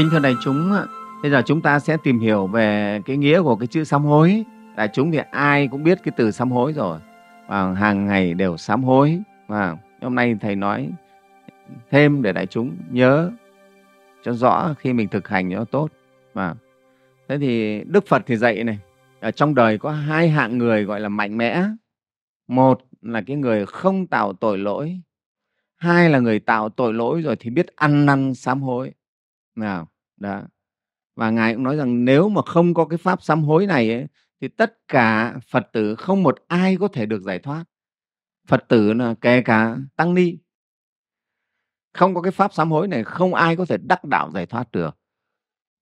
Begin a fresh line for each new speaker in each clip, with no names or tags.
Kính thưa đại chúng, bây giờ chúng ta sẽ tìm hiểu về cái nghĩa của cái chữ sám hối. Đại chúng thì ai cũng biết cái từ sám hối rồi và hàng ngày đều sám hối. Và hôm nay thầy nói thêm để đại chúng nhớ cho rõ khi mình thực hành nó tốt. Và thế thì Đức Phật thì dạy này, ở trong đời có hai hạng người gọi là mạnh mẽ. Một là cái người không tạo tội lỗi, hai là người tạo tội lỗi rồi thì biết ăn năn sám hối nào đó. Và ngài cũng nói rằng nếu mà không có cái pháp sám hối này ấy, thì tất cả phật tử không một ai có thể được giải thoát. Phật tử là kể cả tăng ni. Không có cái pháp sám hối này không ai có thể đắc đạo giải thoát được.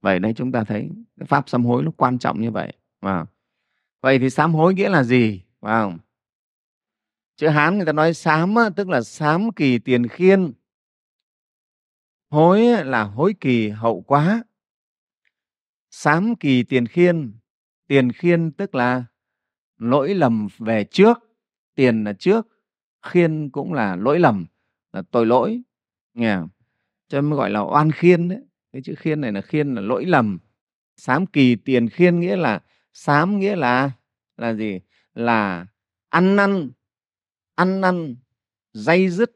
Vậy đây chúng ta thấy cái pháp sám hối nó quan trọng như vậy à. vậy thì sám hối nghĩa là gì phải không? Chữ hán người ta nói sám tức là sám kỳ tiền khiên hối là hối kỳ hậu quá. Sám kỳ tiền khiên. Tiền khiên tức là lỗi lầm về trước, tiền là trước, khiên cũng là lỗi lầm, là tội lỗi. Nghe cho nên mới gọi là oan khiên đấy. Cái chữ khiên này là khiên là lỗi lầm. Sám kỳ tiền khiên nghĩa là, sám nghĩa là là gì? Là ăn năn ăn năn, dây dứt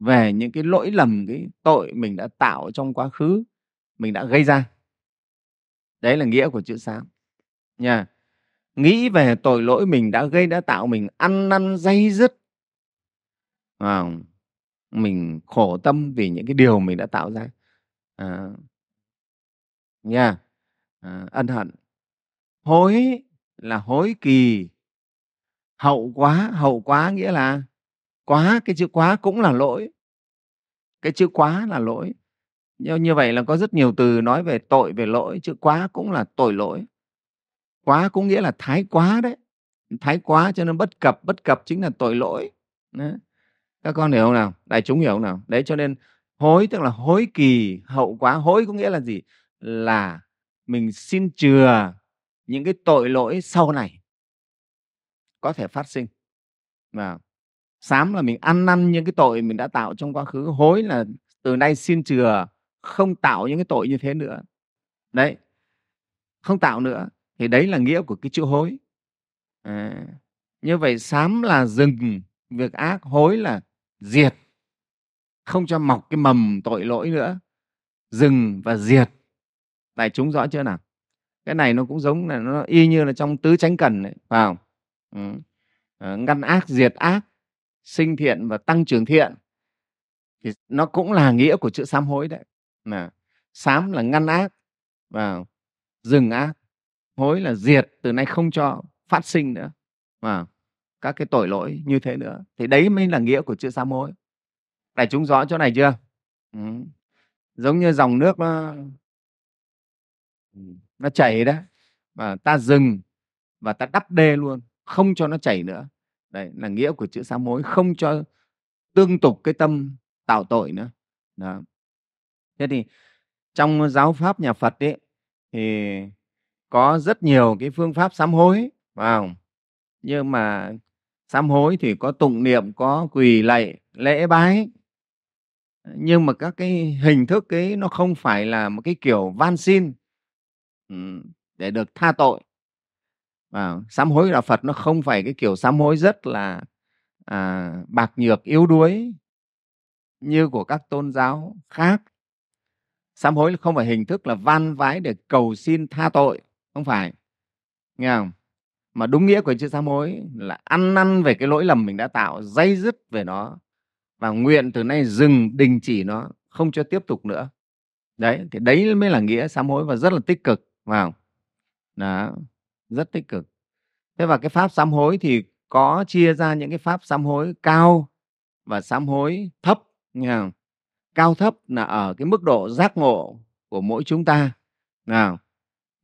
về những cái lỗi lầm cái tội mình đã tạo trong quá khứ mình đã gây ra. Đấy là nghĩa của chữ sám nha. Nghĩ về tội lỗi mình đã gây đã tạo mình ăn năn dây dứt. À, mình khổ tâm vì những cái điều mình đã tạo ra. À, nha. À, ân hận. Hối là hối kỳ. Hậu quá hậu quá nghĩa là quá cái chữ quá cũng là lỗi. Cái chữ quá là lỗi. Như, như vậy là có rất nhiều từ nói về tội về lỗi. Chữ quá cũng là tội lỗi. Quá cũng nghĩa là thái quá đấy. Thái quá cho nên bất cập bất cập chính là tội lỗi. Đấy. các con hiểu không nào? Đại chúng hiểu không nào? Đấy cho nên hối tức là hối kỳ hậu quá. Hối có nghĩa là gì? Là mình xin chừa những cái tội lỗi sau này có thể phát sinh. Mà sám là mình ăn năn những cái tội mình đã tạo trong quá khứ. Hối là từ nay xin chừa không tạo những cái tội như thế nữa. Đấy. Không tạo nữa. Thì đấy là nghĩa của cái chữ hối. À, như vậy sám là dừng việc ác hối là diệt. Không cho mọc cái mầm tội lỗi nữa. Dừng và diệt. Đại chúng rõ chưa nào? Cái này nó cũng giống là nó y như là trong tứ chánh cần đấy vào ừ. à, ngăn ác diệt ác sinh thiện và tăng trưởng thiện, thì nó cũng là nghĩa của chữ sám hối đấy. Là sám là ngăn ác và dừng ác, hối là diệt, từ nay không cho phát sinh nữa, và các cái tội lỗi như thế nữa. Thì đấy mới là nghĩa của chữ sám hối. Đại chúng rõ chỗ này chưa? Ừ. giống như dòng nước nó ừ, nó chảy đó và ta dừng và ta đắp đê luôn, không cho nó chảy nữa đây là nghĩa của chữ sám hối, không cho tương tục cái tâm tạo tội nữa đó. thế thì trong giáo pháp nhà phật ấy, thì có rất nhiều cái phương pháp sám hối, phải không? nhưng mà sám hối thì có tụng niệm, có quỳ lạy, lễ bái nhưng mà các cái hình thức ấy, nó không phải là một cái kiểu van xin để được tha tội và sám hối đạo Phật nó không phải cái kiểu sám hối rất là à, bạc nhược yếu đuối như của các tôn giáo khác. Sám hối không phải hình thức là van vái để cầu xin tha tội không phải nghe không? Mà đúng nghĩa của chữ sám hối là ăn năn về cái lỗi lầm mình đã tạo dây dứt về nó và nguyện từ nay dừng đình chỉ nó không cho tiếp tục nữa. Đấy thì đấy mới là nghĩa sám hối và rất là tích cực vào đó rất tích cực. Thế và cái pháp sám hối thì có chia ra những cái pháp sám hối cao và sám hối thấp nghe không? cao thấp là ở cái mức độ giác ngộ của mỗi chúng ta nào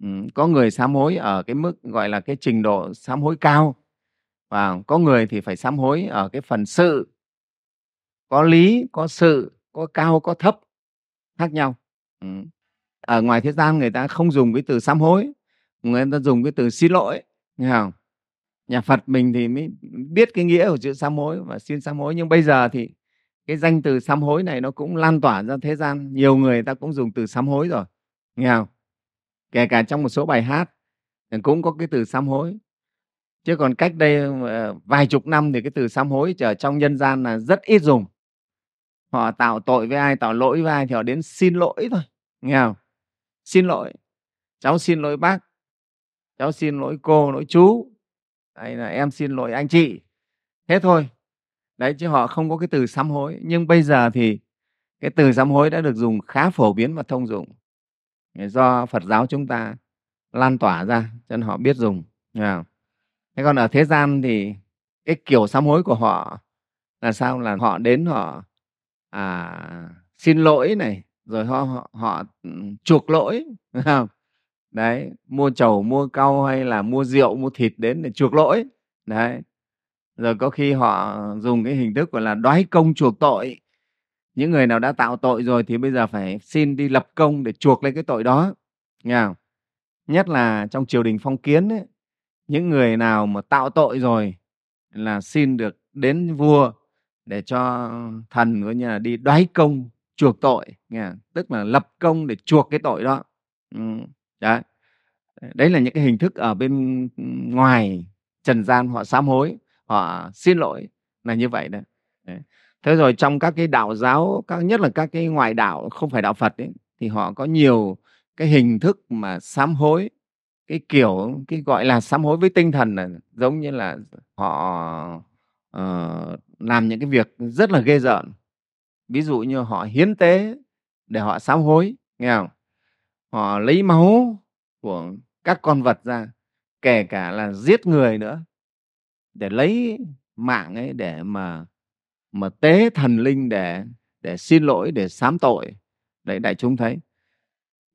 ừ, có người sám hối ở cái mức gọi là cái trình độ sám hối cao và có người thì phải sám hối ở cái phần sự. Có lý có sự có cao có thấp khác nhau. Ừ. ở ngoài thế gian người ta không dùng cái từ sám hối người ta dùng cái từ xin lỗi, nghe không? Nhà Phật mình thì mới biết cái nghĩa của chữ sám hối và xin sám hối, nhưng bây giờ thì cái danh từ sám hối này nó cũng lan tỏa ra thế gian, nhiều người ta cũng dùng từ sám hối rồi, nghe không? Kể cả trong một số bài hát cũng có cái từ sám hối. Chứ còn cách đây ờ, vài chục năm thì cái từ sám hối ở trong nhân gian là rất ít dùng. Họ tạo tội với ai, tạo lỗi với ai thì họ đến xin lỗi thôi, nghe không? Xin lỗi, cháu xin lỗi bác cháu xin lỗi cô lỗi chú. Hay là em xin lỗi anh chị. Thế thôi. Đấy chứ họ không có cái từ sám hối. Nhưng bây giờ thì cái từ sám hối đã được dùng khá phổ biến và thông dụng. Do phật giáo chúng ta lan tỏa ra cho nên họ biết dùng. Thế còn ở thế gian thì cái kiểu sám hối của họ là sao? Là họ đến họ à, xin lỗi này rồi họ họ, họ ừ, chuộc lỗi. Không? Đấy mua chầu mua cau hay là mua rượu mua thịt đến để chuộc lỗi. Đấy rồi có khi họ dùng cái hình thức gọi là đoái công chuộc tội. Những người nào đã tạo tội rồi thì bây giờ phải xin đi lập công để chuộc lấy cái tội đó. Nghe không? nhất là trong triều đình phong kiến ấy, những người nào mà tạo tội rồi là xin được đến vua để cho thần coi như là đi đoái công chuộc tội. Nghe tức là lập công để chuộc cái tội đó. Ừ đấy. Đấy là những cái hình thức ở bên ngoài trần gian họ sám hối họ xin lỗi là như vậy đấy, đấy. thế rồi trong các cái đạo giáo các nhất là các cái ngoại đạo không phải đạo phật ấy, thì họ có nhiều cái hình thức mà sám hối cái kiểu cái gọi là sám hối với tinh thần là giống như là họ uh, làm những cái việc rất là ghê rợn. Ví dụ như họ hiến tế để họ sám hối nghe không? Họ lấy máu của các con vật ra kể cả là giết người nữa để lấy mạng ấy để mà mà tế thần linh để để xin lỗi để sám tội. Đấy đại chúng thấy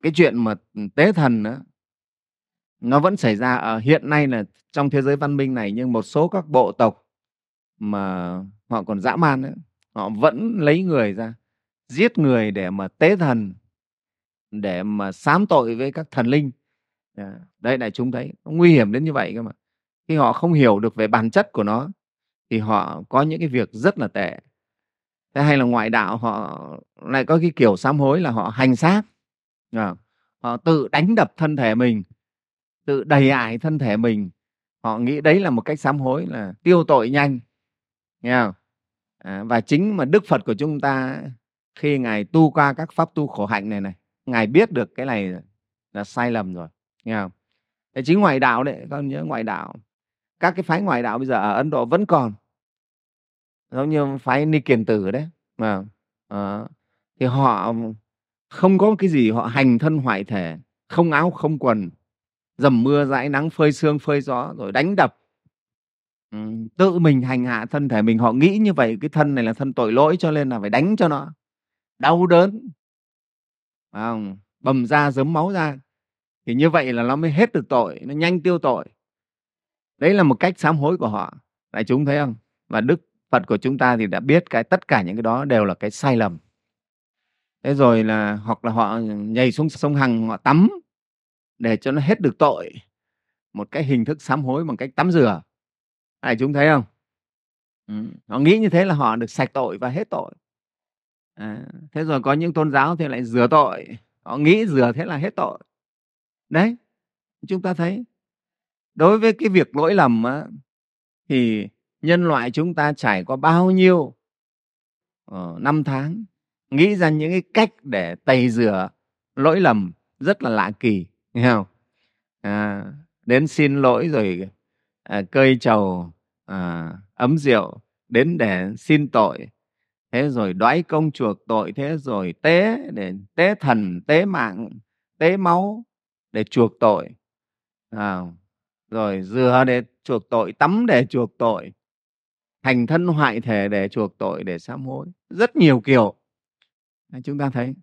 cái chuyện mà tế thần đó, nó vẫn xảy ra ở hiện nay là trong thế giới văn minh này nhưng một số các bộ tộc mà họ còn dã man nữa họ vẫn lấy người ra giết người để mà tế thần để mà sám tội với các thần linh. Đây đấy đại chúng thấy nó nguy hiểm đến như vậy cơ mà. Khi họ không hiểu được về bản chất của nó thì họ có những cái việc rất là tệ. Thế hay là ngoại đạo họ lại có cái kiểu sám hối là họ hành xác. À, họ tự đánh đập thân thể mình tự đầy ải thân thể mình. Họ nghĩ đấy là một cách sám hối là tiêu tội nhanh. Nghe không? À, và chính mà đức phật của chúng ta khi ngài tu qua các pháp tu khổ hạnh này này ngài biết được cái này là sai lầm rồi nghe không? Thế chính ngoại đạo đấy con nhớ ngoại đạo. Các cái phái ngoại đạo bây giờ ở ấn độ vẫn còn. Giống như phái ni kiền tử đấy mà à, thì họ không có cái gì họ hành thân hoại thể không áo không quần dầm mưa dãi nắng phơi sương phơi gió rồi đánh đập. Ừ, tự mình hành hạ thân thể mình họ nghĩ như vậy cái thân này là thân tội lỗi cho nên là phải đánh cho nó. Đau đớn không? bầm ra giấm máu ra thì như vậy là nó mới hết được tội, nó nhanh tiêu tội. Đấy là một cách sám hối của họ. Đại chúng thấy không? Và đức phật của chúng ta thì đã biết cái tất cả những cái đó đều là cái sai lầm. Thế rồi là, hoặc là họ nhảy xuống sông hằng, họ tắm để cho nó hết được tội. Một cái hình thức sám hối bằng cách tắm rửa. Đại chúng thấy không? Ừ. họ nghĩ như thế là họ được sạch tội và hết tội à, thế rồi có những tôn giáo thì lại rửa tội. Họ nghĩ rửa thế là hết tội. Đấy chúng ta thấy đối với cái việc lỗi lầm á, thì nhân loại chúng ta trải qua bao nhiêu uh, năm tháng nghĩ ra những cái cách để tẩy rửa lỗi lầm rất là lạ kỳ nghe không? À, đến xin lỗi rồi à, cơi trầu à, ấm rượu đến để xin tội thế rồi đoái công chuộc tội thế rồi tế để tế thần tế mạng tế máu để chuộc tội. À, rồi rửa để chuộc tội tắm để chuộc tội thành thân hoại thể để chuộc tội để sám hối. Rất nhiều kiểu. Chúng ta thấy.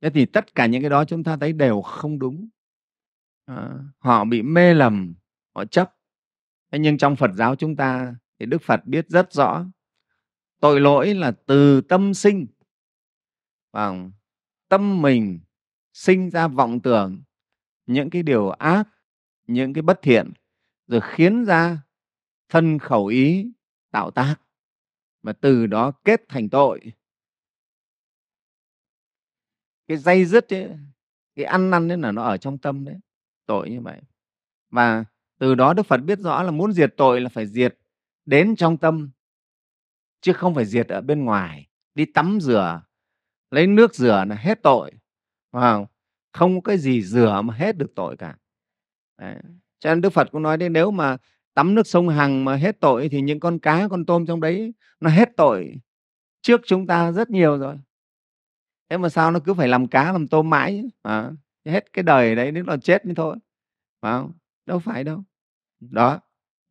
Thế thì tất cả những cái đó chúng ta thấy đều không đúng. À, họ bị mê lầm họ chấp. Thế nhưng trong phật giáo chúng ta thì đức phật biết rất rõ tội lỗi là từ tâm sinh. Và tâm mình sinh ra vọng tưởng những cái điều ác những cái bất thiện rồi khiến ra thân khẩu ý tạo tác và từ đó kết thành tội. Cái dây dứt ấy, cái ăn năn đấy là nó ở trong tâm đấy tội như vậy. Và từ đó đức phật biết rõ là muốn diệt tội là phải diệt đến trong tâm chứ không phải diệt ở bên ngoài. Đi tắm rửa lấy nước rửa là hết tội không? Không có cái gì rửa mà hết được tội cả. Đấy. cho nên đức phật cũng nói đấy nếu mà tắm nước sông hằng mà hết tội thì những con cá con tôm trong đấy nó hết tội trước chúng ta rất nhiều rồi. Thế mà sao nó cứ phải làm cá làm tôm mãi à, hết cái đời đấy nếu nó chết thì thôi phải không? Đâu phải đâu. Đó.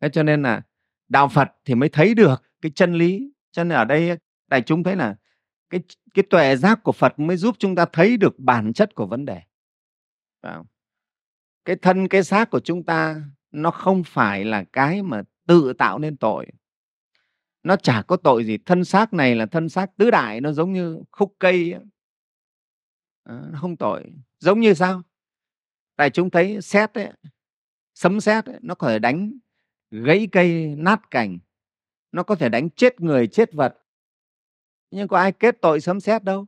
Thế cho nên là đạo phật thì mới thấy được cái chân lý cho nên ở đây đại chúng thấy là cái cái tuệ giác của phật mới giúp chúng ta thấy được bản chất của vấn đề. Phải không? cái thân cái xác của chúng ta nó không phải là cái mà tự tạo nên tội. Nó chả có tội gì thân xác này là thân xác tứ đại nó giống như khúc cây ấy. À, nó không tội. Giống như sao? Tại chúng thấy xét ấy, sấm xét ấy, nó có thể đánh gãy cây nát cành nó có thể đánh chết người chết vật. Nhưng có ai kết tội sấm sét đâu?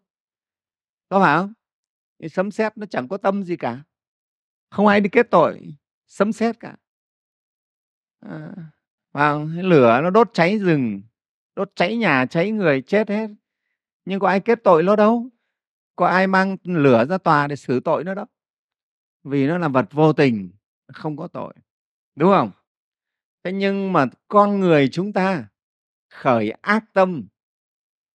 Có phải không? Sấm sét nó chẳng có tâm gì cả. Không ai đi kết tội sấm sét cả. À, và lửa nó đốt cháy rừng đốt cháy nhà cháy người chết hết. Nhưng có ai kết tội nó đâu? Có ai mang lửa ra tòa để xử tội nó đâu? Vì nó là vật vô tình không có tội. Đúng không? Thế nhưng mà con người chúng ta khởi ác tâm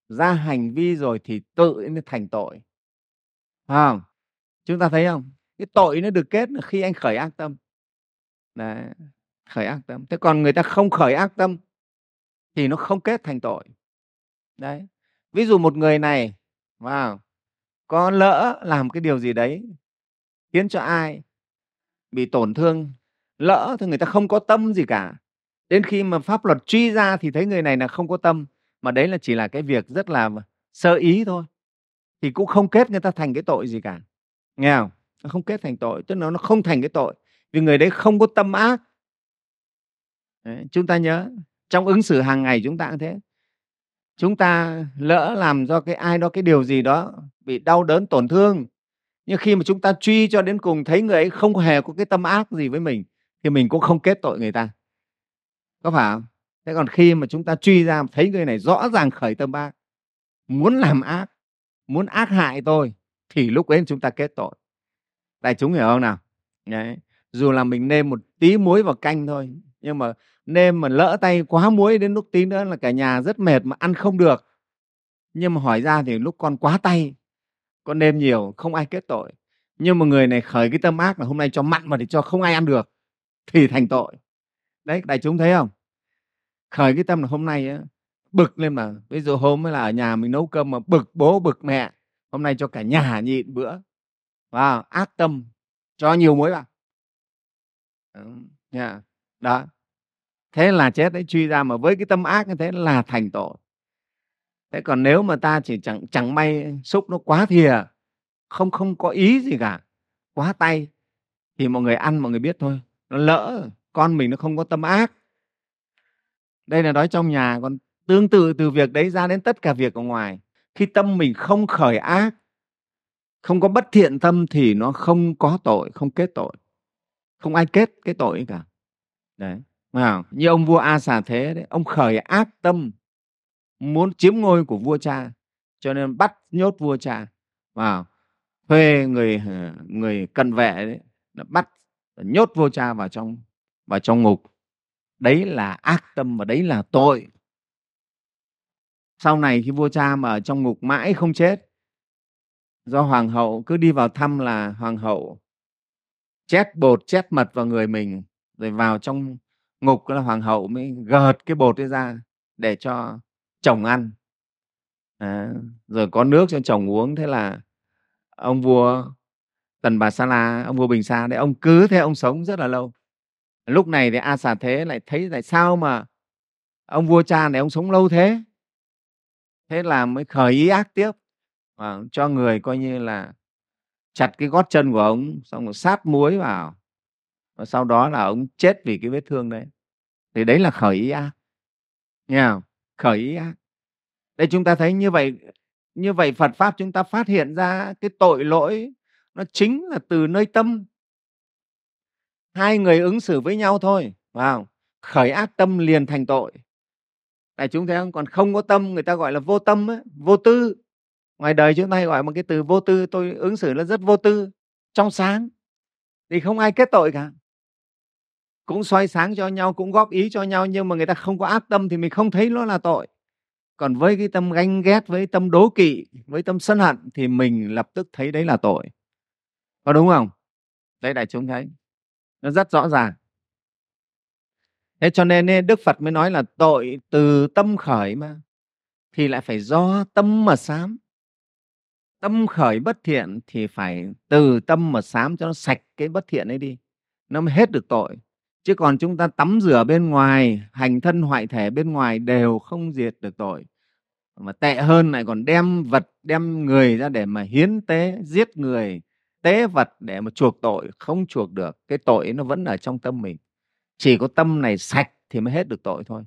ra hành vi rồi thì tự nó thành tội. Phải không? Chúng ta thấy không? Cái tội nó được kết là khi anh khởi ác tâm. Đấy, khởi ác tâm. Thế còn người ta không khởi ác tâm thì nó không kết thành tội. Đấy. Ví dụ một người này vào có lỡ làm cái điều gì đấy khiến cho ai bị tổn thương lỡ thì người ta không có tâm gì cả đến khi mà pháp luật truy ra thì thấy người này là không có tâm mà đấy là chỉ là cái việc rất là sơ ý thôi. Thì cũng không kết người ta thành cái tội gì cả nghe không? Nó không kết thành tội tức là nó không thành cái tội vì người đấy không có tâm ác. Đấy, chúng ta nhớ trong ứng xử hàng ngày chúng ta cũng thế. Chúng ta lỡ làm do cái ai đó cái điều gì đó bị đau đớn tổn thương nhưng khi mà chúng ta truy cho đến cùng thấy người ấy không hề có cái tâm ác gì với mình thì mình cũng không kết tội người ta có phải không? Thế còn khi mà chúng ta truy ra, thấy người này rõ ràng khởi tâm ác, muốn làm ác, muốn ác hại tôi, thì lúc ấy chúng ta kết tội. Đại chúng hiểu không nào? Đấy. dù là mình nêm một tí muối vào canh thôi, nhưng mà nêm mà lỡ tay quá muối đến lúc tí nữa là cả nhà rất mệt mà ăn không được. Nhưng mà hỏi ra thì lúc con quá tay, con nêm nhiều, không ai kết tội. Nhưng mà người này khởi cái tâm ác là hôm nay cho mặn mà để cho không ai ăn được, thì thành tội đấy đại chúng thấy không? Khởi cái tâm là hôm nay á, bực lên mà. Ví dụ hôm mới là ở nhà mình nấu cơm mà bực bố bực mẹ. Hôm nay cho cả nhà nhịn bữa. Và wow, ác tâm. Cho nhiều muối vào. Yeah. đó. Thế là chết đấy truy ra mà với cái tâm ác như thế là thành tội. Thế còn nếu mà ta chỉ chẳng chẳng may xúc nó quá thìa không không có ý gì cả quá tay thì mọi người ăn mọi người biết thôi. Nó lỡ con mình nó không có tâm ác. Đây là nói trong nhà còn tương tự từ việc đấy ra đến tất cả việc ở ngoài. Khi tâm mình không khởi ác không có bất thiện tâm thì nó không có tội không kết tội. Không ai kết cái tội cả. Đấy à, như ông vua a xà thế đấy ông khởi ác tâm muốn chiếm ngôi của vua cha cho nên bắt nhốt vua cha vào thuê người ờ, người cận vệ đấy bắt nhốt vua cha vào trong và trong ngục. Đấy là ác tâm và đấy là tội. Sau này khi vua cha mà ở trong ngục mãi không chết do hoàng hậu cứ đi vào thăm là hoàng hậu chét bột chét mật vào người mình rồi vào trong ngục là hoàng hậu mới gợt cái bột ấy ra để cho chồng ăn. À, rồi có nước cho chồng uống thế là ông vua tần bà sa la ông vua bình sa đấy ông cứ thế ông sống rất là lâu lúc này thì a xà thế lại thấy tại sao mà ông vua cha này ông sống lâu thế? Thế là mới khởi ý ác tiếp và cho người coi như là chặt cái gót chân của ông, xong rồi sát muối vào. Và sau đó là ông chết vì cái vết thương đấy. Thì đấy là khởi ý ác. Nha khởi ý ác. Đây, chúng ta thấy như vậy như vậy phật pháp chúng ta phát hiện ra cái tội lỗi, nó chính là từ nơi tâm hai người ứng xử với nhau thôi vào khởi ác tâm liền thành tội. Đại chúng thấy không? Còn không có tâm người ta gọi là vô tâm ấy, vô tư. Ngoài đời chúng ta hay gọi một cái từ vô tư tôi ứng xử nó rất vô tư trong sáng. Thì không ai kết tội cả. Cũng soi sáng cho nhau cũng góp ý cho nhau nhưng mà người ta không có ác tâm thì mình không thấy nó là tội. Còn với cái tâm ganh ghét với tâm đố kỵ với tâm sân hận thì mình lập tức thấy đấy là tội. Có đúng không? Đấy đại chúng thấy nó rất rõ ràng. Thế cho nên đức phật mới nói là tội từ tâm khởi mà, thì lại phải do tâm mà sám. Tâm khởi bất thiện thì phải từ tâm mà sám cho nó sạch cái bất thiện ấy đi, nó mới hết được tội. Chứ còn chúng ta tắm rửa bên ngoài, hành thân hoại thể bên ngoài đều không diệt được tội. Mà tệ hơn lại còn đem vật, đem người ra để mà hiến tế, giết người tế vật để mà chuộc tội không chuộc được, cái tội nó vẫn ở trong tâm mình. Chỉ có tâm này sạch thì mới hết được tội thôi.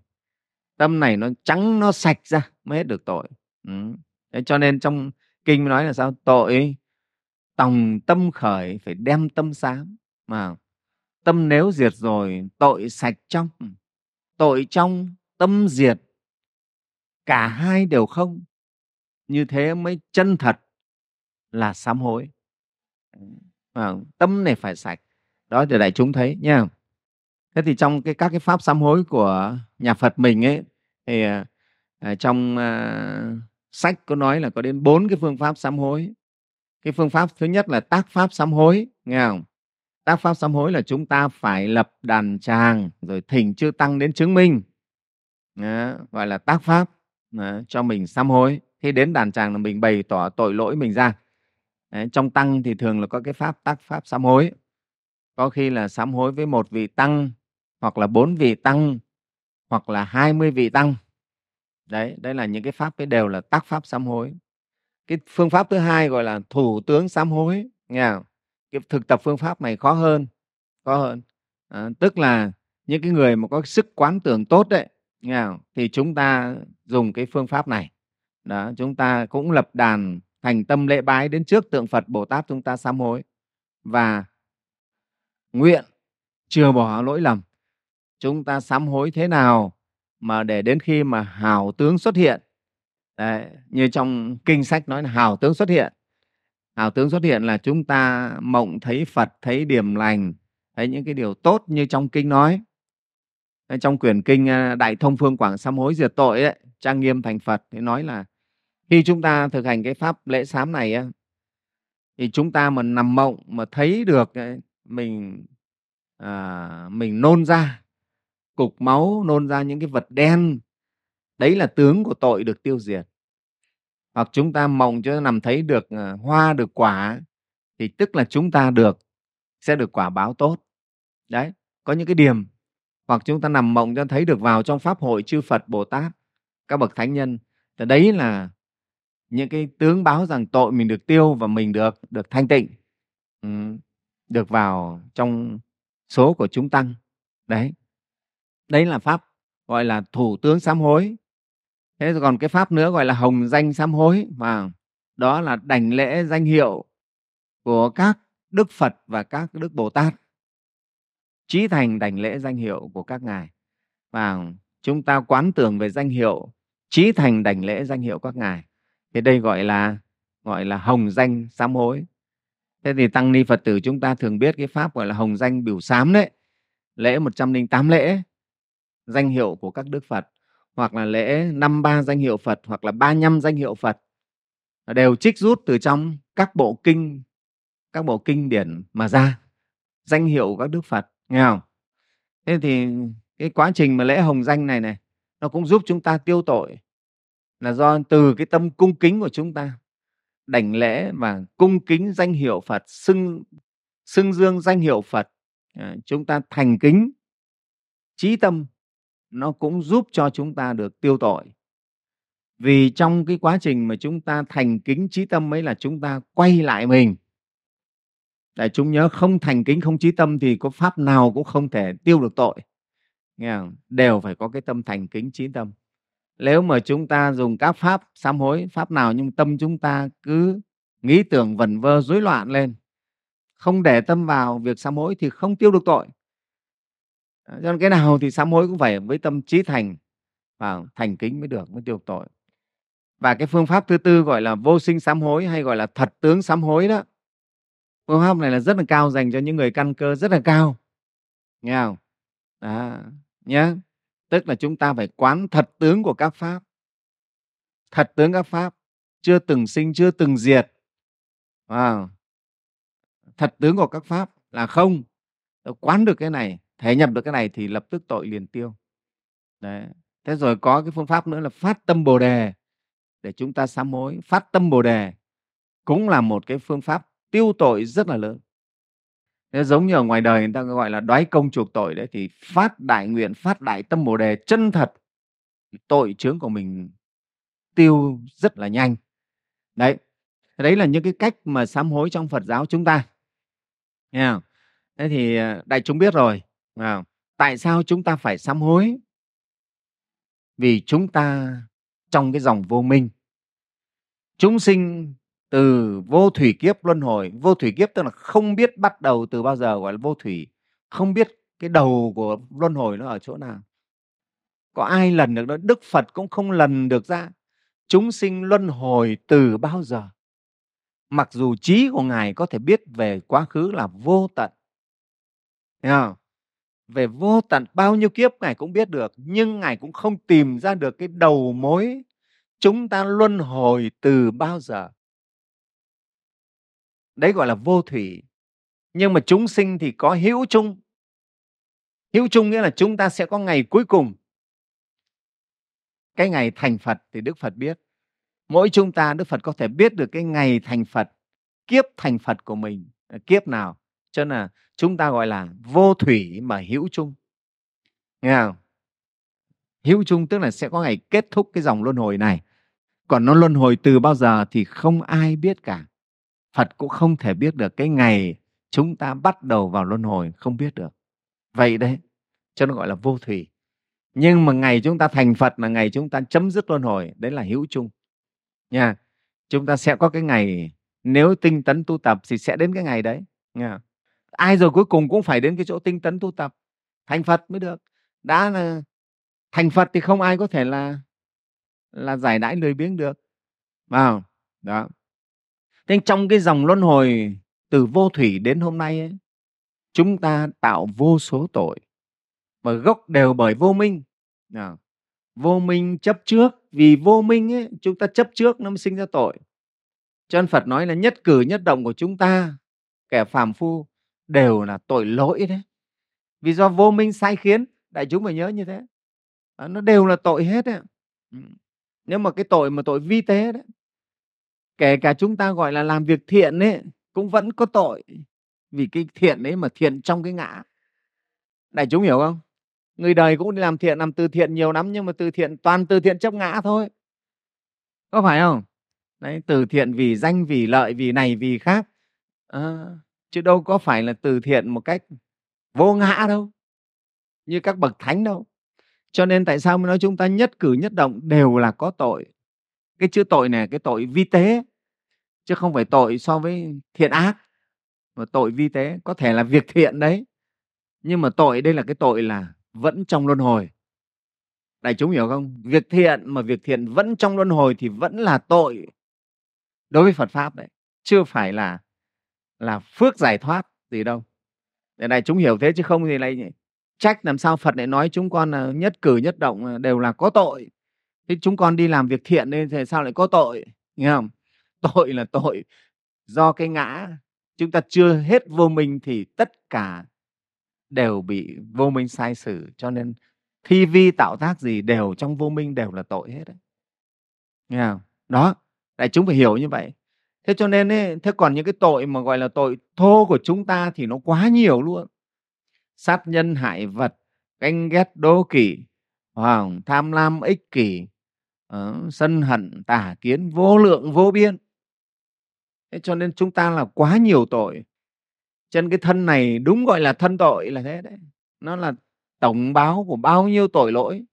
Tâm này nó trắng, nó sạch ra mới hết được tội. Ừ. Thế cho nên trong kinh nói là sao? Tội, tòng tâm khởi phải đem tâm sám. Mà tâm nếu diệt rồi, tội sạch trong, tội trong, tâm diệt, cả hai đều không. Như thế mới chân thật là sám hối à, tâm này phải sạch. Đó thì đại chúng thấy nha. Thế thì trong cái các cái pháp sám hối của nhà phật mình ấy thì à, à, trong à, sách có nói là có đến bốn cái phương pháp sám hối. Cái phương pháp thứ nhất là tác pháp sám hối nghe không? Tác pháp sám hối là chúng ta phải lập đàn tràng rồi thỉnh chư tăng đến chứng minh. Đó, gọi là tác pháp đó, cho mình sám hối. Khi đến đàn tràng là mình bày tỏ tội lỗi mình ra. Đấy, trong tăng thì thường là có cái pháp tác pháp sám hối. Có khi là sám hối với một vị tăng hoặc là bốn vị tăng hoặc là hai mươi vị tăng. Đấy đây là những cái pháp ấy đều là tác pháp sám hối. Cái phương pháp thứ hai gọi là thủ tướng sám hối nghe không? cái thực tập phương pháp này khó hơn khó hơn. À, tức là những cái người mà có sức quán tưởng tốt đấy nghe không? thì chúng ta dùng cái phương pháp này. Đó chúng ta cũng lập đàn thành tâm lễ bái đến trước tượng phật bồ tát chúng ta sám hối. Và nguyện chưa bỏ lỗi lầm chúng ta sám hối thế nào mà để đến khi mà hào tướng xuất hiện. Đấy, như trong kinh sách nói là hào tướng xuất hiện. Hào tướng xuất hiện là chúng ta mộng thấy phật thấy điểm lành thấy những cái điều tốt như trong kinh nói. Trong quyển kinh à, đại thông phương quảng sám hối diệt tội ấy, trang nghiêm thành phật thì nói là khi chúng ta thực hành cái pháp lễ sám này thì chúng ta mà nằm mộng mà thấy được ấy, mình à, mình nôn ra cục máu nôn ra những cái vật đen đấy là tướng của tội được tiêu diệt. Hoặc chúng ta mộng cho nằm thấy được à, hoa được quả thì tức là chúng ta được sẽ được quả báo tốt. Đấy có những cái điểm. Hoặc chúng ta nằm mộng cho thấy được vào trong pháp hội chư phật bồ tát các bậc thánh nhân thì đấy là những cái tướng báo rằng tội mình được tiêu và mình được được thanh tịnh ừ, được vào trong số của chúng tăng. Đấy. Đấy là pháp gọi là thủ tướng sám hối. Thế còn cái pháp nữa gọi là hồng danh sám hối mà đó là đảnh lễ danh hiệu của các đức phật và các đức bồ tát. Trí thành đảnh lễ danh hiệu của các ngài. Và chúng ta quán tưởng về danh hiệu trí thành đảnh lễ danh hiệu các ngài thì đây gọi là gọi là hồng danh sám hối. Thế thì tăng ni phật tử chúng ta thường biết cái pháp gọi là hồng danh biểu sám đấy. Lễ 108 lễ, danh hiệu của các đức phật, hoặc là lễ năm ba danh hiệu phật, hoặc là ba năm danh hiệu phật, đều trích rút từ trong các bộ kinh, các bộ kinh điển mà ra, danh hiệu của các đức phật, nghe không? Thế thì cái quá trình mà lễ hồng danh này này, nó cũng giúp chúng ta tiêu tội là do từ cái tâm cung kính của chúng ta. Đảnh lễ và cung kính danh hiệu Phật xưng xưng dương danh hiệu Phật à, chúng ta thành kính. Trí tâm nó cũng giúp cho chúng ta được tiêu tội. Vì trong cái quá trình mà chúng ta thành kính trí tâm ấy là chúng ta quay lại mình. Để chúng nhớ không thành kính không trí tâm thì có pháp nào cũng không thể tiêu được tội. Nghe không? đều phải có cái tâm thành kính trí tâm nếu mà chúng ta dùng các pháp sám hối, pháp nào nhưng tâm chúng ta cứ nghĩ tưởng vẩn vơ, rối loạn lên, không để tâm vào việc sám hối thì không tiêu được tội. Ờ, cho nên cái nào thì sám hối cũng phải với tâm trí thành và thành kính mới được, mới tiêu được tội. Và cái phương pháp thứ tư gọi là vô sinh sám hối hay gọi là thật tướng sám hối đó, phương pháp này là rất là cao dành cho những người căn cơ rất là cao. Nghe không? Đó nhé tức là chúng ta phải quán thật tướng của các pháp. Thật tướng các pháp chưa từng sinh, chưa từng diệt. Wow. thật tướng của các pháp là không. Quán được cái này, thể nhập được cái này thì lập tức tội liền tiêu. Đấy. thế rồi có cái phương pháp nữa là phát tâm bồ đề để chúng ta sám hối. Phát tâm bồ đề cũng là một cái phương pháp tiêu tội rất là lớn. Thế giống như ở ngoài đời người ta gọi là đoái công chuộc tội đấy thì phát đại nguyện phát đại tâm bồ đề chân thật tội chướng của mình tiêu rất là nhanh. Đấy đấy là những cái cách mà sám hối trong phật giáo chúng ta. Nghe không? thế thì à, đại chúng biết rồi à, tại sao chúng ta phải sám hối? Vì chúng ta trong cái dòng vô minh. Chúng sinh từ vô thủy kiếp luân hồi. Vô thủy kiếp tức là không biết bắt đầu từ bao giờ, gọi là vô thủy. Không biết cái đầu của luân hồi nó ở chỗ nào. Có ai lần được đó? Đức phật cũng không lần được ra. Chúng sinh luân hồi từ bao giờ? Mặc dù trí của ngài có thể biết về quá khứ là vô tận. Thấy không? về vô tận bao nhiêu kiếp ngài cũng biết được, nhưng ngài cũng không tìm ra được cái đầu mối chúng ta luân hồi từ bao giờ đấy gọi là vô thủy. Nhưng mà chúng sinh thì có hữu chung. Hữu chung nghĩa là chúng ta sẽ có ngày cuối cùng. Cái ngày thành phật thì đức phật biết. Mỗi chúng ta, đức phật có thể biết được cái ngày thành phật, kiếp thành phật của mình. À, kiếp nào? Cho nên là chúng ta gọi là vô thủy mà hữu chung. Nghe không? Hữu chung tức là sẽ có ngày kết thúc cái dòng luân hồi này. Còn nó luân hồi từ bao giờ thì không ai biết cả phật cũng không thể biết được cái ngày chúng ta bắt đầu vào luân hồi, không biết được. Vậy đấy, cho nó gọi là vô thủy. Nhưng mà ngày chúng ta thành phật là ngày chúng ta chấm dứt luân hồi, đấy là hữu chung. Nha, chúng ta sẽ có cái ngày, nếu tinh tấn tu tập thì sẽ đến cái ngày đấy, nha. Ai rồi cuối cùng cũng phải đến cái chỗ tinh tấn tu tập, thành phật mới được. Đã là, thành phật thì không ai có thể là là giải đãi lười biếng được. Vào, đó nên trong cái dòng luân hồi từ vô thủy đến hôm nay ấy, chúng ta tạo vô số tội và gốc đều bởi vô minh. À, vô minh chấp trước vì vô minh ấy, chúng ta chấp trước nó mới sinh ra tội. Cho nên phật nói là nhất cử nhất động của chúng ta kẻ phàm phu đều là tội lỗi đấy. Vì do vô minh sai khiến đại chúng phải nhớ như thế. À, nó đều là tội hết đấy ừ. Nếu mà cái tội mà tội vi tế đấy kể cả chúng ta gọi là làm việc thiện ấy cũng vẫn có tội vì cái thiện đấy mà thiện trong cái ngã. Đại chúng hiểu không? Người đời cũng đi làm thiện làm từ thiện nhiều lắm nhưng mà từ thiện toàn từ thiện chấp ngã thôi. Có phải không? Đấy từ thiện vì danh vì lợi vì này vì khác. À, chứ đâu có phải là từ thiện một cách vô ngã đâu như các bậc thánh đâu. Cho nên tại sao mới nói chúng ta nhất cử nhất động đều là có tội? Cái chữ tội này cái tội vi tế, chứ không phải tội so với thiện ác, mà tội vi tế. Có thể là việc thiện đấy, nhưng mà tội đây là cái tội là vẫn trong luân hồi. Đại chúng hiểu không? Việc thiện mà việc thiện vẫn trong luân hồi thì vẫn là tội đối với phật pháp đấy chưa phải là là phước giải thoát gì đâu. Để đại chúng hiểu thế chứ không thì lại trách làm sao phật lại nói chúng con là nhất cử nhất động đều là có tội thế chúng con đi làm việc thiện nên thì sao lại có tội nghe không? Tội là tội do cái ngã. Chúng ta chưa hết vô minh thì tất cả đều bị vô minh sai sử cho nên thi vi tạo tác gì đều trong vô minh đều là tội hết đấy. Nghe không? Đó đại chúng phải hiểu như vậy. Thế cho nên ấy, thế còn những cái tội mà gọi là tội thô của chúng ta thì nó quá nhiều luôn. Sát nhân hại vật ganh ghét đố kỵ hoàng tham lam ích kỷ Ờ, sân hận tà kiến vô lượng vô biên. Thế cho nên chúng ta là quá nhiều tội. Trên cái thân này đúng gọi là thân tội là thế đấy. Nó là tổng báo của bao nhiêu tội lỗi.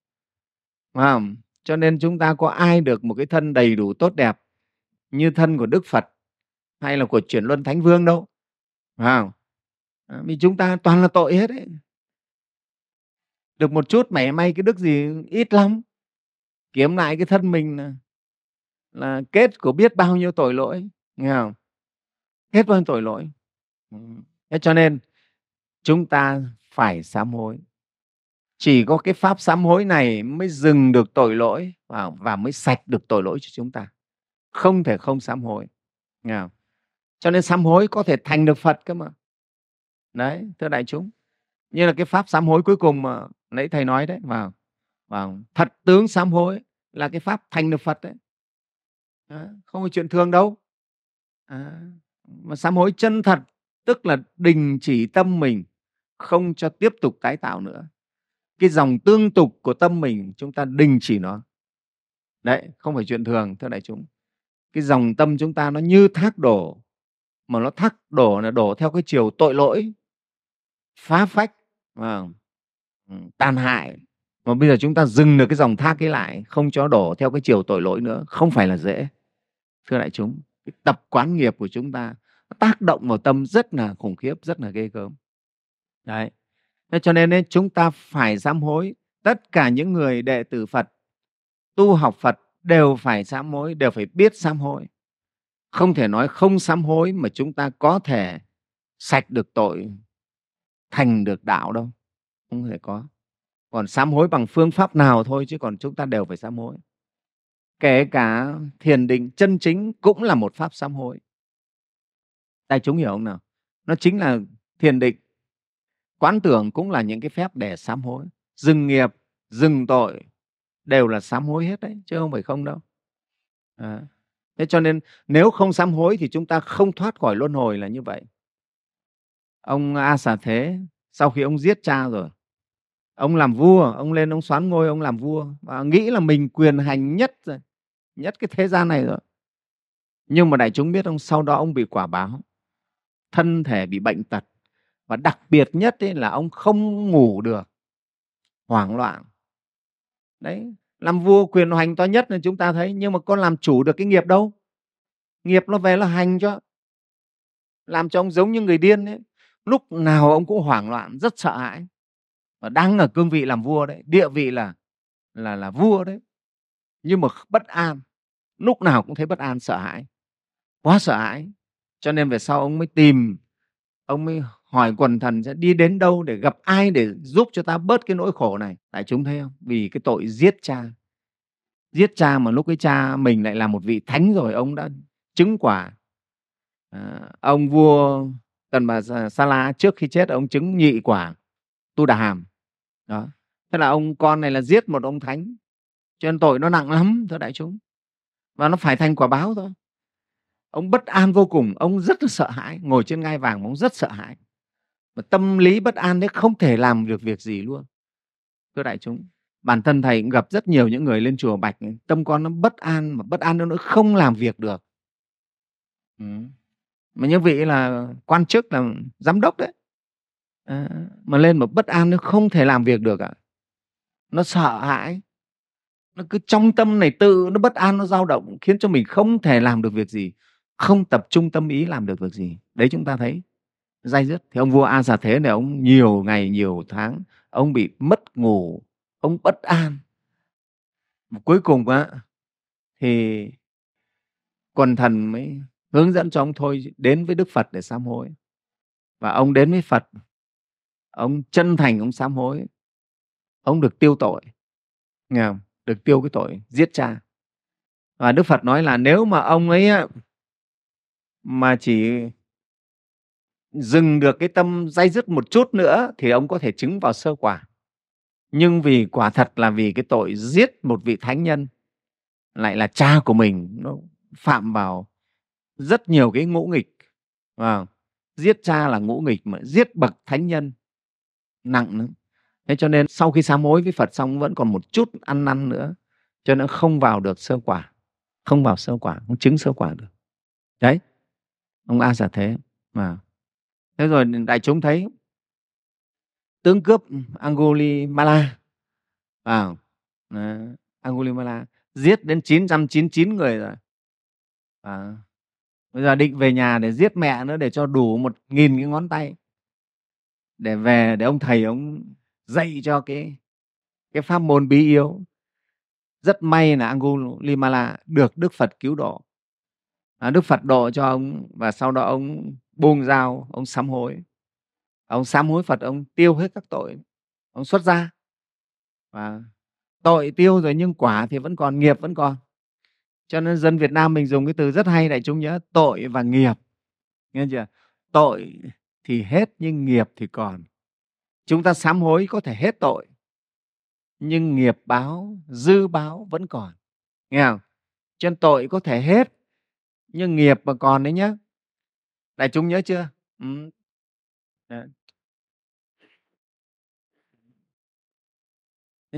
Mà cho nên chúng ta có ai được một cái thân đầy đủ tốt đẹp như thân của đức phật hay là của chuyển luân thánh vương đâu? À, vì chúng ta toàn là tội hết đấy. Được một chút mẻ may cái đức gì ít lắm kiếm lại cái thân mình là, là kết của biết bao nhiêu tội lỗi nghe không? Kết bao nhiêu tội lỗi. Thế cho nên chúng ta phải sám hối. Chỉ có cái pháp sám hối này mới dừng được tội lỗi và, và mới sạch được tội lỗi cho chúng ta. Không thể không sám hối nghe không? cho nên sám hối có thể thành được phật cơ mà. Đấy thưa đại chúng như là cái pháp sám hối cuối cùng mà nãy thầy nói đấy vào. Vâng, vào thật tướng sám hối là cái pháp thành được phật đấy. À, không phải chuyện thường đâu. À, mà sám hối chân thật tức là đình chỉ tâm mình không cho tiếp tục tái tạo nữa. Cái dòng tương tục của tâm mình chúng ta đình chỉ nó. Đấy không phải chuyện thường thưa đại chúng. Cái dòng tâm chúng ta nó như thác đổ mà nó thác đổ là đổ theo cái chiều tội lỗi phá phách và tàn hại mà bây giờ chúng ta dừng được cái dòng thác ấy lại không cho đổ theo cái chiều tội lỗi nữa không phải là dễ. Thưa đại chúng cái tập quán nghiệp của chúng ta tác động vào tâm rất là khủng khiếp rất là ghê gớm. Đấy. Thế cho nên ấy, chúng ta phải sám hối tất cả những người đệ tử phật tu học phật đều phải sám hối đều phải biết sám hối. Không thể nói không sám hối mà chúng ta có thể sạch được tội thành được đạo đâu. Không thể có còn sám hối bằng phương pháp nào thôi chứ còn chúng ta đều phải sám hối. Kể cả thiền định chân chính cũng là một pháp sám hối. Đại chúng hiểu không nào? Nó chính là thiền định. Quán tưởng cũng là những cái phép để sám hối. Dừng nghiệp, dừng tội đều là sám hối hết đấy, chứ không phải không đâu. À. thế cho nên nếu không sám hối thì chúng ta không thoát khỏi luân hồi là như vậy. Ông a xà thế, sau khi ông giết cha rồi ông làm vua, ông lên ông xoán ngôi, ông làm vua. Và nghĩ là mình quyền hành nhất rồi, nhất cái thế gian này rồi. Nhưng mà đại chúng biết ông sau đó ông bị quả báo. Thân thể bị bệnh tật. Và đặc biệt nhất ấy là ông không ngủ được. Hoảng loạn. Đấy, làm vua quyền hành to nhất là chúng ta thấy. Nhưng mà con làm chủ được cái nghiệp đâu? Nghiệp nó về là hành cho. Làm cho ông giống như người điên ấy lúc nào ông cũng hoảng loạn, rất sợ hãi và đang ở cương vị làm vua đấy địa vị là là là vua đấy. Nhưng mà bất an lúc nào cũng thấy bất an sợ hãi quá sợ hãi. Cho nên về sau ông mới tìm ông mới hỏi quần thần sẽ đi đến đâu để gặp ai để giúp cho ta bớt cái nỗi khổ này. Tại chúng thấy không? Vì cái tội giết cha. Giết cha mà lúc cái cha mình lại là một vị thánh rồi ông đã chứng quả. À, ông vua tần bà sa la trước khi chết ông chứng nhị quả tu đà hàm đó. Thế là ông con này là giết một ông thánh. Cho nên tội nó nặng lắm, thưa đại chúng. Và nó phải thành quả báo thôi. Ông bất an vô cùng, ông rất là sợ hãi. Ngồi trên ngai vàng ông rất sợ hãi. Mà tâm lý bất an đấy không thể làm được việc gì luôn. Thưa đại chúng, bản thân thầy cũng gặp rất nhiều những người lên chùa bạch tâm con nó bất an, mà bất an nó không làm việc được. Ừ. mà như vị là quan chức, là giám đốc đấy à, mà lên mà bất an nó không thể làm việc được ạ. À. nó sợ hãi. Nó cứ trong tâm này tự nó bất an nó dao động khiến cho mình không thể làm được việc gì không tập trung tâm ý làm được việc gì. Đấy chúng ta thấy dai dứt. Thì ông vua a xà thế này ông nhiều ngày nhiều tháng ông bị mất ngủ ông bất an. Cuối cùng á thì quần thần mới hướng dẫn cho ông thôi đến với đức phật để sám hối. Và ông đến với phật ông chân thành ông sám hối. Ông được tiêu tội. Nghe không? được tiêu cái tội giết cha. Và đức phật nói là nếu mà ông ấy mà chỉ dừng được cái tâm dây dứt một chút nữa thì ông có thể chứng vào sơ quả. Nhưng vì quả thật là vì cái tội giết một vị thánh nhân lại là cha của mình nó phạm vào rất nhiều cái ngũ nghịch. À, giết cha là ngũ nghịch mà giết bậc thánh nhân nặng nữa. Thế cho nên sau khi sám hối với phật xong vẫn còn một chút ăn năn nữa. Cho nên không vào được sơ quả. Không vào sơ quả không chứng sơ quả được. Đấy. Ông a giả thế mà. Thế rồi đại chúng thấy tướng cướp Angulimala. À, Angulimala. Giết đến 999 người rồi. À, bây giờ định về nhà để giết mẹ nữa để cho đủ một nghìn cái ngón tay để về để ông thầy ông dạy cho cái cái pháp môn bí yếu. Rất may là Angulimala được Đức Phật cứu độ. À, Đức Phật độ cho ông và sau đó ông buông dao ông sám hối. Ông sám hối Phật ông tiêu hết các tội. Ông xuất ra và tội tiêu rồi nhưng quả thì vẫn còn nghiệp vẫn còn. Cho nên dân Việt Nam mình dùng cái từ rất hay đại chúng nhớ tội và nghiệp. Nghe chưa? Tội thì hết, nhưng nghiệp thì còn. Chúng ta sám hối có thể hết tội, nhưng nghiệp báo, dư báo vẫn còn. Nghe không? Chân tội có thể hết, nhưng nghiệp mà còn đấy nhé đại chúng nhớ chưa? Ừ.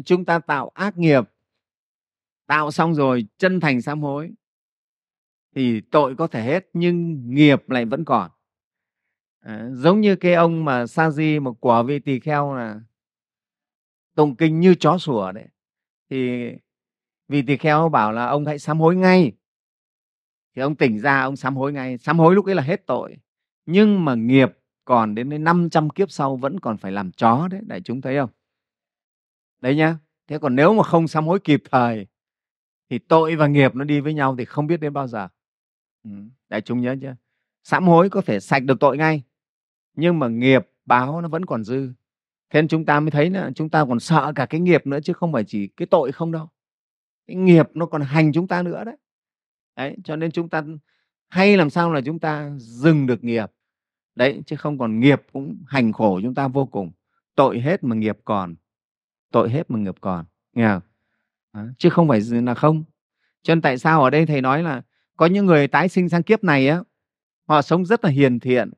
chúng ta tạo ác nghiệp, tạo xong rồi chân thành sám hối, thì tội có thể hết, nhưng nghiệp lại vẫn còn à, giống như cái ông mà sa di một quả vị tỳ kheo là tụng kinh như chó sủa đấy. Thì vị tỳ kheo bảo là ông hãy sám hối ngay. Thì ông tỉnh ra ông sám hối ngay. Sám hối lúc ấy là hết tội. Nhưng mà nghiệp còn đến đến 500 kiếp sau vẫn còn phải làm chó đấy đại chúng thấy không? Đấy nhá. Thế còn nếu mà không sám hối kịp thời thì tội và nghiệp nó đi với nhau thì không biết đến bao giờ. Ừ. đại chúng nhớ chưa? Sám hối có thể sạch được tội ngay nhưng mà nghiệp báo nó vẫn còn dư. Thế nên chúng ta mới thấy là chúng ta còn sợ cả cái nghiệp nữa chứ không phải chỉ cái tội không đâu. Cái nghiệp nó còn hành chúng ta nữa đấy. Đấy, cho nên chúng ta hay làm sao là chúng ta dừng được nghiệp. Đấy, chứ không còn nghiệp cũng hành khổ chúng ta vô cùng. Tội hết mà nghiệp còn. Tội hết mà nghiệp còn. Nghe không? Chứ không phải là không. Cho nên tại sao ở đây thầy nói là có những người tái sinh sang kiếp này á, họ sống rất là hiền thiện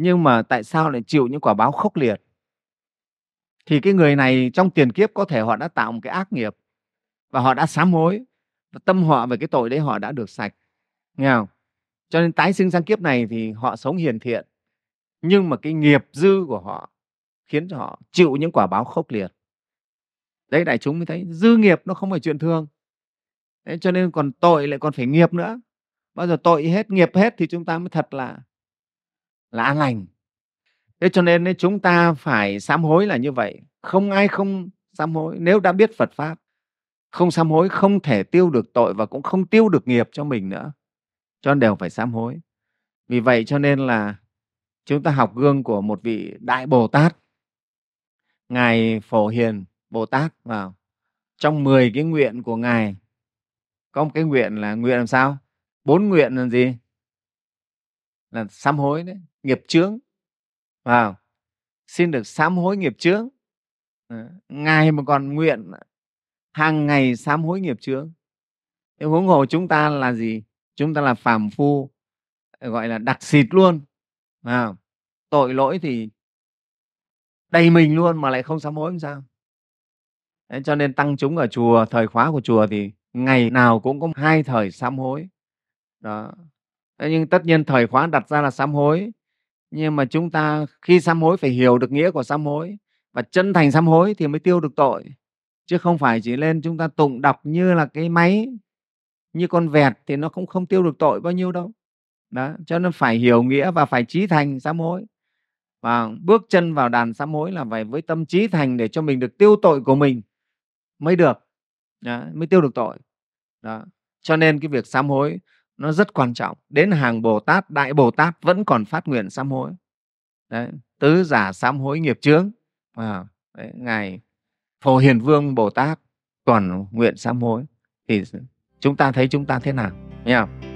nhưng mà tại sao lại chịu những quả báo khốc liệt? Thì cái người này trong tiền kiếp có thể họ đã tạo một cái ác nghiệp và họ đã sám hối và tâm họ về cái tội đấy họ đã được sạch. Nghe không? Cho nên tái sinh sang kiếp này thì họ sống hiền thiện nhưng mà cái nghiệp dư của họ khiến cho họ chịu những quả báo khốc liệt. Đấy đại chúng mới thấy dư nghiệp nó không phải chuyện thường. Đấy, cho nên còn tội lại còn phải nghiệp nữa. Bao giờ tội hết nghiệp hết thì chúng ta mới thật là là an lành. Thế cho nên chúng ta phải sám hối là như vậy. Không ai không sám hối. Nếu đã biết phật pháp, không sám hối, không thể tiêu được tội và cũng không tiêu được nghiệp cho mình nữa, cho nên đều phải sám hối. Vì vậy cho nên là chúng ta học gương của một vị đại bồ tát. Ngài phổ hiền bồ tát vào. Trong 10 cái nguyện của ngài, có một cái nguyện là nguyện làm sao? Bốn nguyện là gì? Là sám hối đấy nghiệp chướng vào. Xin được sám hối nghiệp chướng. Ờ, Ngài mà còn nguyện hàng ngày sám hối nghiệp chướng. Thế huống hồ chúng ta là gì? Chúng ta là phàm phu ờ, gọi là đặc xịt luôn à, tội lỗi thì đầy mình luôn mà lại không sám hối làm sao? Đấy, cho nên tăng chúng ở chùa thời khóa của chùa thì ngày nào cũng có hai thời sám hối. Đó nhưng tất nhiên thời khóa đặt ra là sám hối. Nhưng mà chúng ta khi sám hối phải hiểu được nghĩa của sám hối và chân thành sám hối thì mới tiêu được tội. Chứ không phải chỉ lên chúng ta tụng đọc như là cái máy như con vẹt thì nó cũng không tiêu được tội bao nhiêu đâu. Đó cho nên phải hiểu nghĩa và phải trí thành sám hối. Và bước chân vào đàn sám hối là phải với tâm trí thành để cho mình được tiêu tội của mình mới được. Đó, mới tiêu được tội. Đó cho nên cái việc sám hối nó rất quan trọng. Đến hàng bồ tát đại bồ tát vẫn còn phát nguyện sám hối. Đấy, tứ giả sám hối nghiệp chướng. À, đấy, ngài phổ hiền vương bồ tát còn nguyện sám hối. Thì chúng ta thấy chúng ta thế nào? Nhỉ